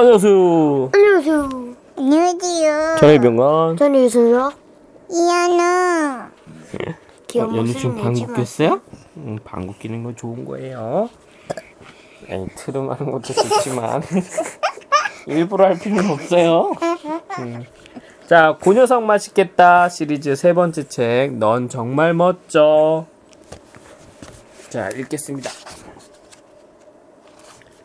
안녕하세요. 안녕하세요. 안녕하세요. 저희 병원. 저는. 이하나. 귀여운 어, 연우 지금 방귀 마. 꼈어요? 응, 방귀 끼는 건 좋은 거예요. 아니, 트름하는 것도 좋지만 일부러 할 필요는 없어요. 음. 자, 고녀석 맛있겠다 시리즈 세 번째 책. 넌 정말 멋져. 자, 읽겠습니다.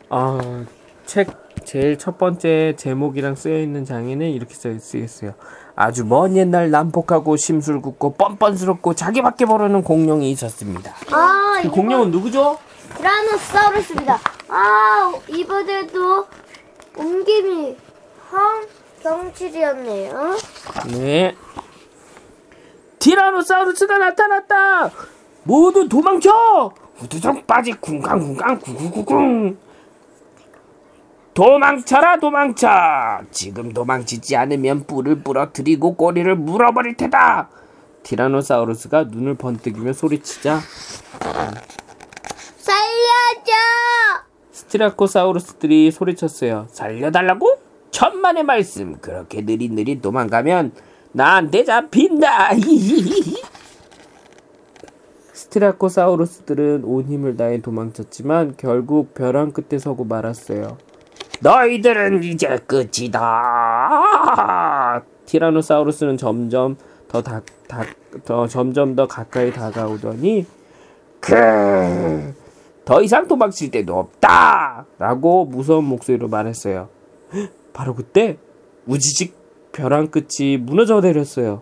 아, 책 제일 첫 번째 제목이랑 쓰여 있는 장에는 이렇게 써 쓰였어요. 아주 먼 옛날 난폭하고 심술궂고 뻔뻔스럽고 자기밖에 모르는 공룡이 있었습니다. 아, 그 공룡은 누구죠? 티라노사우루스입니다. 아, 이번에도 옮김이 황경칠이었네요. 네. 티라노사우루스가 나타났다. 모두 도망쳐. 후두둑 빠지 쿵쾅쿵쾅 구구구궁. 도망쳐라 도망쳐. 지금 도망치지 않으면 뿔을 부러뜨리고 꼬리를 물어버릴 테다. 티라노사우루스가 눈을 번뜩이며 소리치자 살려줘! 스티라코사우루스들이 소리쳤어요. 살려달라고? 천만의 말씀. 그렇게 느릿느릿 도망가면 나한테 잡힌다. 스티라코사우루스들은 온 힘을 다해 도망쳤지만 결국 벼랑 끝에 서고 말았어요. 너희들은 이제 끝이다. 티라노사우루스는 점점 더, 다, 다, 더 점점 더 가까이 다가오더니 그, 더 이상 도망칠 데도 없다! 라고 무서운 목소리로 말했어요. 헉, 바로 그때 우지직 벼랑 끝이 무너져 내렸어요.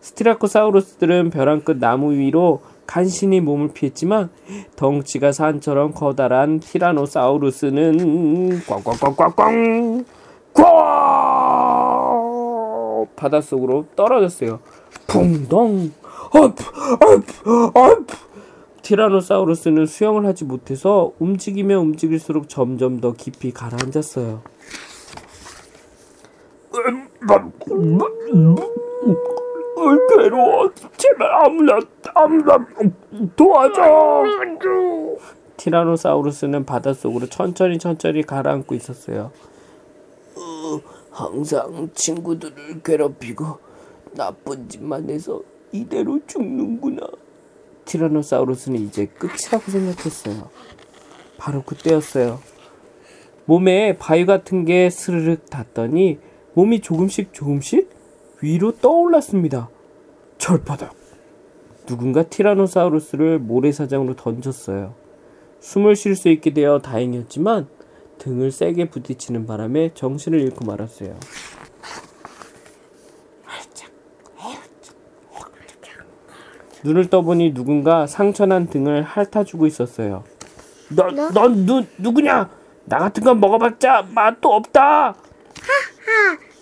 스티라코사우루스들은 벼랑 끝 나무 위로 간신히 몸을 피했지만 덩치가 산처럼 커다란 티라노사우루스는 꽝꽝꽝꽝꽝 꽝 바닷속으로 떨어졌어요. 붕덩 어프 어프 티라노사우루스는 수영을 하지 못해서 움직이며 움직일수록 점점 더 깊이 가라앉았어요. 괴로워. 제발 아무나 아무나 도와줘. 티라노사우루스는 바닷속으로 천천히 천천히 가라앉고 있었어요. 어, 항상 친구들을 괴롭히고 나쁜 짓만 해서 이대로 죽는구나. 티라노사우루스는 이제 끝이라고 생각했어요. 바로 그때였어요. 몸에 바위 같은 게 스르륵 닿더니 몸이 조금씩 조금씩 위로 떠올랐습니다. 철바닥. 누군가 티라노사우루스를 모래사장으로 던졌어요. 숨을 쉴 수 있게 되어 다행이었지만 등을 세게 부딪히는 바람에 정신을 잃고 말았어요. 눈을 떠보니 누군가 상처난 등을 핥아주고 있었어요. 너, 넌 누, 누구냐? 나 같은 건 먹어봤자 맛도 없다. 하!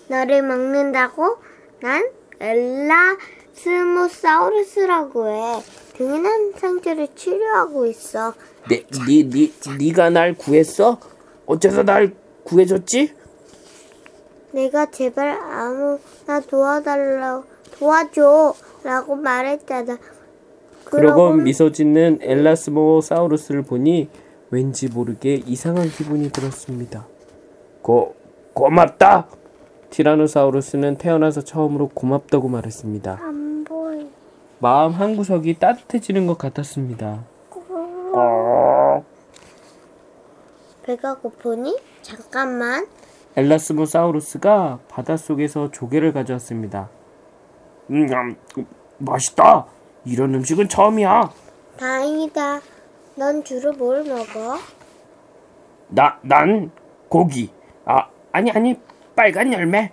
너를 먹는다고? 난 엘라 스모사우루스라고 해. 등에 난 상처를 치료하고 있어. 네, 니, 니, 니가 날 구했어? 어째서 날 구해줬지? 내가 제발 아무나 도와달라고 도와줘라고 말했잖아. 그러고 미소 짓는 엘라스모사우루스를 보니 왠지 모르게 이상한 기분이 들었습니다. 고, 고맙다! 티라노사우루스는 태어나서 처음으로 고맙다고 말했습니다. 마음 한구석이 따뜻해지는 것 같았습니다. 배가 고프니? 잠깐만. 엘라스모사우루스가 바닷속에서 조개를 가져왔습니다. 음, 음, 맛있다. 이런 음식은 처음이야. 다행이다. 넌 주로 뭘 먹어? 나, 난 고기. 아, 아니, 아니, 빨간 열매.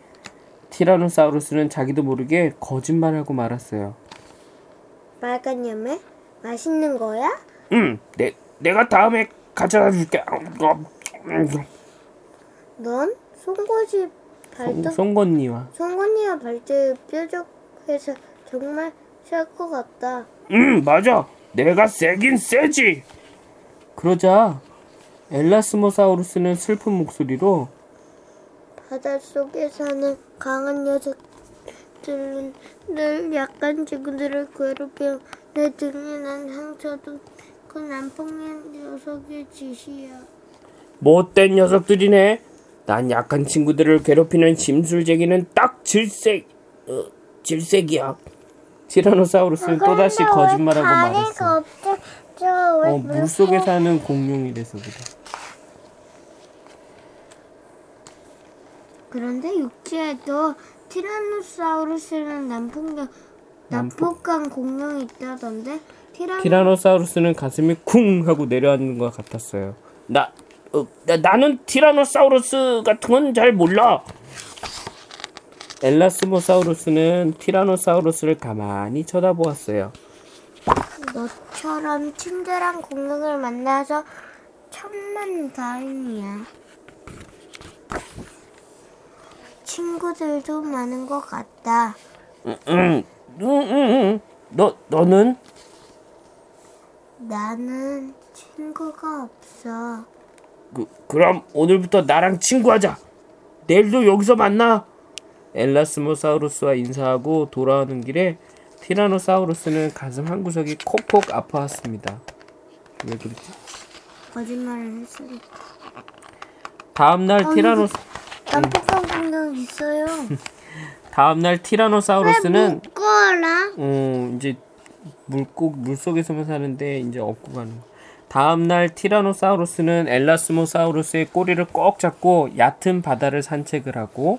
티라노사우루스는 자기도 모르게 거짓말하고 말았어요. 빨간 열매? 맛있는 거야? 음, 내, 내가 다음에 가져다 줄게. 넌 송곳이 발톱 송곳니와. 송곳니와 발톱 뾰족해서 정말 셀것 같다. 음, 맞아. 내가 세긴 세지. 그러자 엘라스모사우루스는 슬픈 목소리로 바닷속에 사는 강한 녀석 들은 늘 약간 친구들을 괴롭혀 내 등에 난 상처도 그 난폭한 녀석의 짓이야. 못된 녀석들이네. 난 약한 친구들을 괴롭히는 심술쟁이는 딱 질색, 어, 질색이야. 티라노사우루스는 또다시 거짓말하고 말했어. 어, 물속에 사는 공룡이래서 그래. 그런데 육지에도 티라노사우루스는 난폭- 난폭한 공룡이 있다던데 티라노 티라노사우루스는 가슴이 쿵 하고 내려앉는 것 같았어요. 나, 어, 나 나는 티라노사우루스 같은 건 잘 몰라. 엘라스모사우루스는 티라노사우루스를 가만히 쳐다보았어요. 너처럼 친절한 공룡을 만나서 천만 다행이야. 친구들도 많은 것 같다. 응, 응, 응, 응. 너 너는 나는 친구가 없어. 그 그럼 오늘부터 나랑 친구하자. 내일도 여기서 만나. 엘라스모사우루스와 인사하고 돌아오는 길에 티라노사우루스는 가슴 한 구석이 콕콕 아파왔습니다. 왜 그랬지? 거짓말을 했으니. 다음 날 티라노 난폭한 공룡 있어요. 다음 날 티라노사우루스는 묶어라. 음, 이제 물고 물 속에서만 사는데 이제 업고 가는. 거. 다음 날 티라노사우루스는 엘라스모사우루스의 꼬리를 꼭 잡고 얕은 바다를 산책을 하고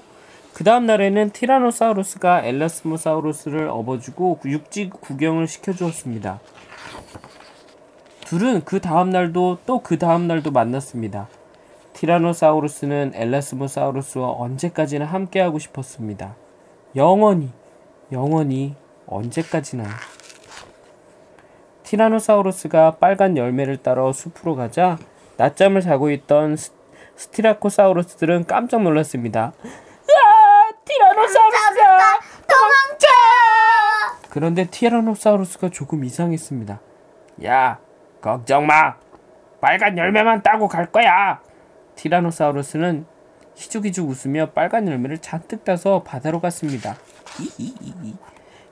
그 다음 날에는 티라노사우루스가 엘라스모사우루스를 업어주고 육지 구경을 시켜주었습니다. 둘은 그 다음 날도 또 그 다음 날도 만났습니다. 티라노사우루스는 엘라스모사우루스와 언제까지나 함께하고 싶었습니다. 영원히, 영원히, 언제까지나. 티라노사우루스가 빨간 열매를 따러 숲으로 가자 낮잠을 자고 있던 스, 스티라코사우루스들은 깜짝 놀랐습니다. 으아! 티라노사우루스가 도망쳐! 그런데 티라노사우루스가 조금 이상했습니다. 야, 걱정 마. 빨간 열매만 따고 갈 거야. 티라노사우루스는 희죽희죽 웃으며 빨간 열매를 잔뜩 따서 바다로 갔습니다.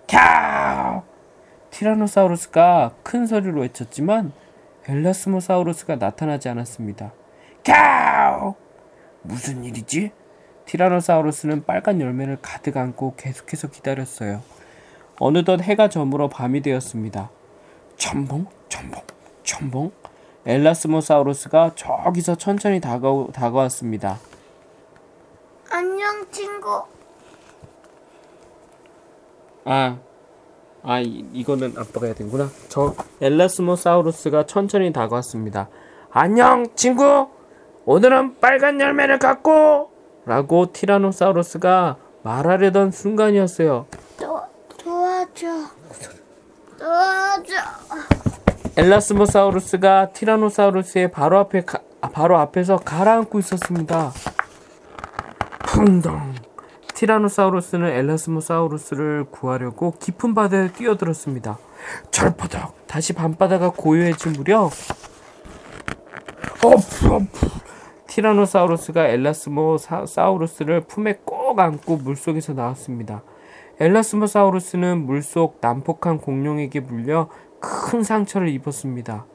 캬! 티라노사우루스가 큰 소리로 외쳤지만 엘라스모사우루스가 나타나지 않았습니다. 캬! 무슨 일이지? 티라노사우루스는 빨간 열매를 가득 안고 계속해서 기다렸어요. 어느덧 해가 저물어 밤이 되었습니다. 첨벙, 첨벙, 첨벙. 엘라스모사우루스가 저기서 천천히 다가오, 다가왔습니다. 안녕 친구. 아, 아 이, 이거는 아빠가 해야 되는구나. 저 엘라스모사우루스가 천천히 다가왔습니다. 안녕 친구. 오늘은 빨간 열매를 갖고 라고 티라노사우루스가 말하려던 순간이었어요. 도, 도와줘. 도와줘. 엘라스모사우루스가 티라노사우루스의 바로 앞에 가, 아, 바로 앞에서 가라앉고 있었습니다. 풍덩. 티라노사우루스는 엘라스모사우루스를 구하려고 깊은 바다에 뛰어들었습니다. 철퍼덕. 다시 밤바다가 고요해진 무렵 어프 어프. 티라노사우루스가 엘라스모사우루스를 품에 꼭 안고 물속에서 나왔습니다. 엘라스모사우루스는 물속 난폭한 공룡에게 물려 큰 상처를 입었습니다.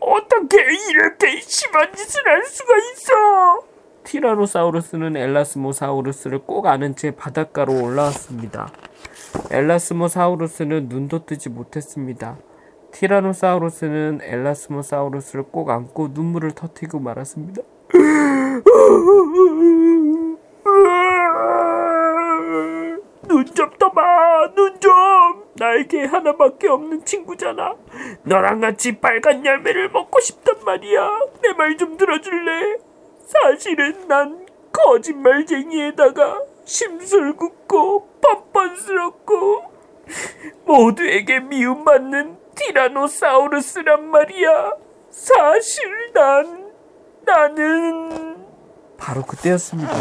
어떻게 이렇게 심한 짓을 할 수가 있어? 티라노사우루스는 엘라스모사우루스를 꼭 안은 채 바닷가로 올라왔습니다. 엘라스모사우루스는 눈도 뜨지 못했습니다. 티라노사우루스는 엘라스모사우루스를 꼭 안고 눈물을 터뜨리고 말았습니다. 눈 좀 떠봐, 눈 좀. 나에게 하나밖에 없는 친구잖아. 너랑 같이 빨간 열매를 먹고 싶단 말이야. 내 말 좀 들어줄래? 사실은 난 거짓말쟁이에다가 심술궂고 뻔뻔스럽고 모두에게 미움받는 티라노사우루스란 말이야. 사실 난 나는 바로 그때였습니다.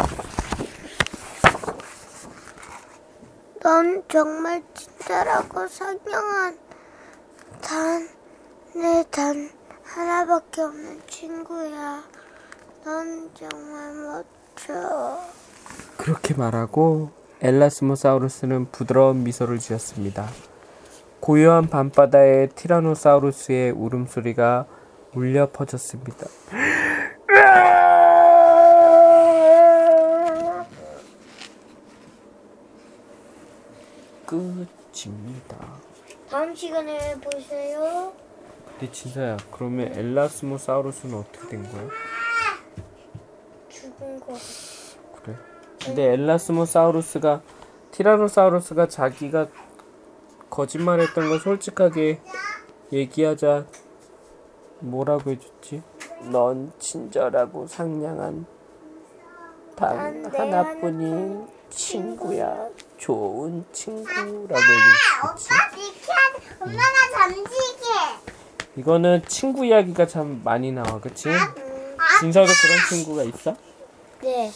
넌 정말 친절하고 상냥한 단, 내 단 하나밖에 없는 친구야. 넌 정말 멋져. 그렇게 말하고 엘라스모사우루스는 부드러운 미소를 지었습니다. 고요한 밤바다에 티라노사우루스의 울음소리가 울려 퍼졌습니다. 끝입니다. 다음 시간에 보세요. 근데 진짜야. 그러면 엘라스모사우루스는 어떻게 된 거야? 죽은 거. 그래? 근데 엘라스모사우루스가 티라노사우루스가 자기가 거짓말했던 거 솔직하게 얘기하자 뭐라고 해줬지? 넌 친절하고 상냥한 단 하나뿐인 친구야. 좋은 친구라고 얘기했지. 비켜 엄마가 잠시게 이거는 친구 이야기가 참 많이 나와, 그치? 진서도 그런 친구가 있어? 네.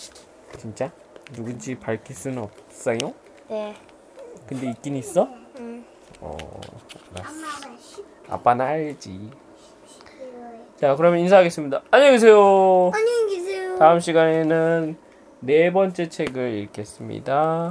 진짜? 누군지 밝힐 수는 없어요? 네. 근데 있긴 있어? 응. 어, 알았어. 아빠는 알지. 자, 그러면 인사하겠습니다. 안녕히 계세요. 안녕히 계세요. 다음 시간에는 네 번째 책을 읽겠습니다.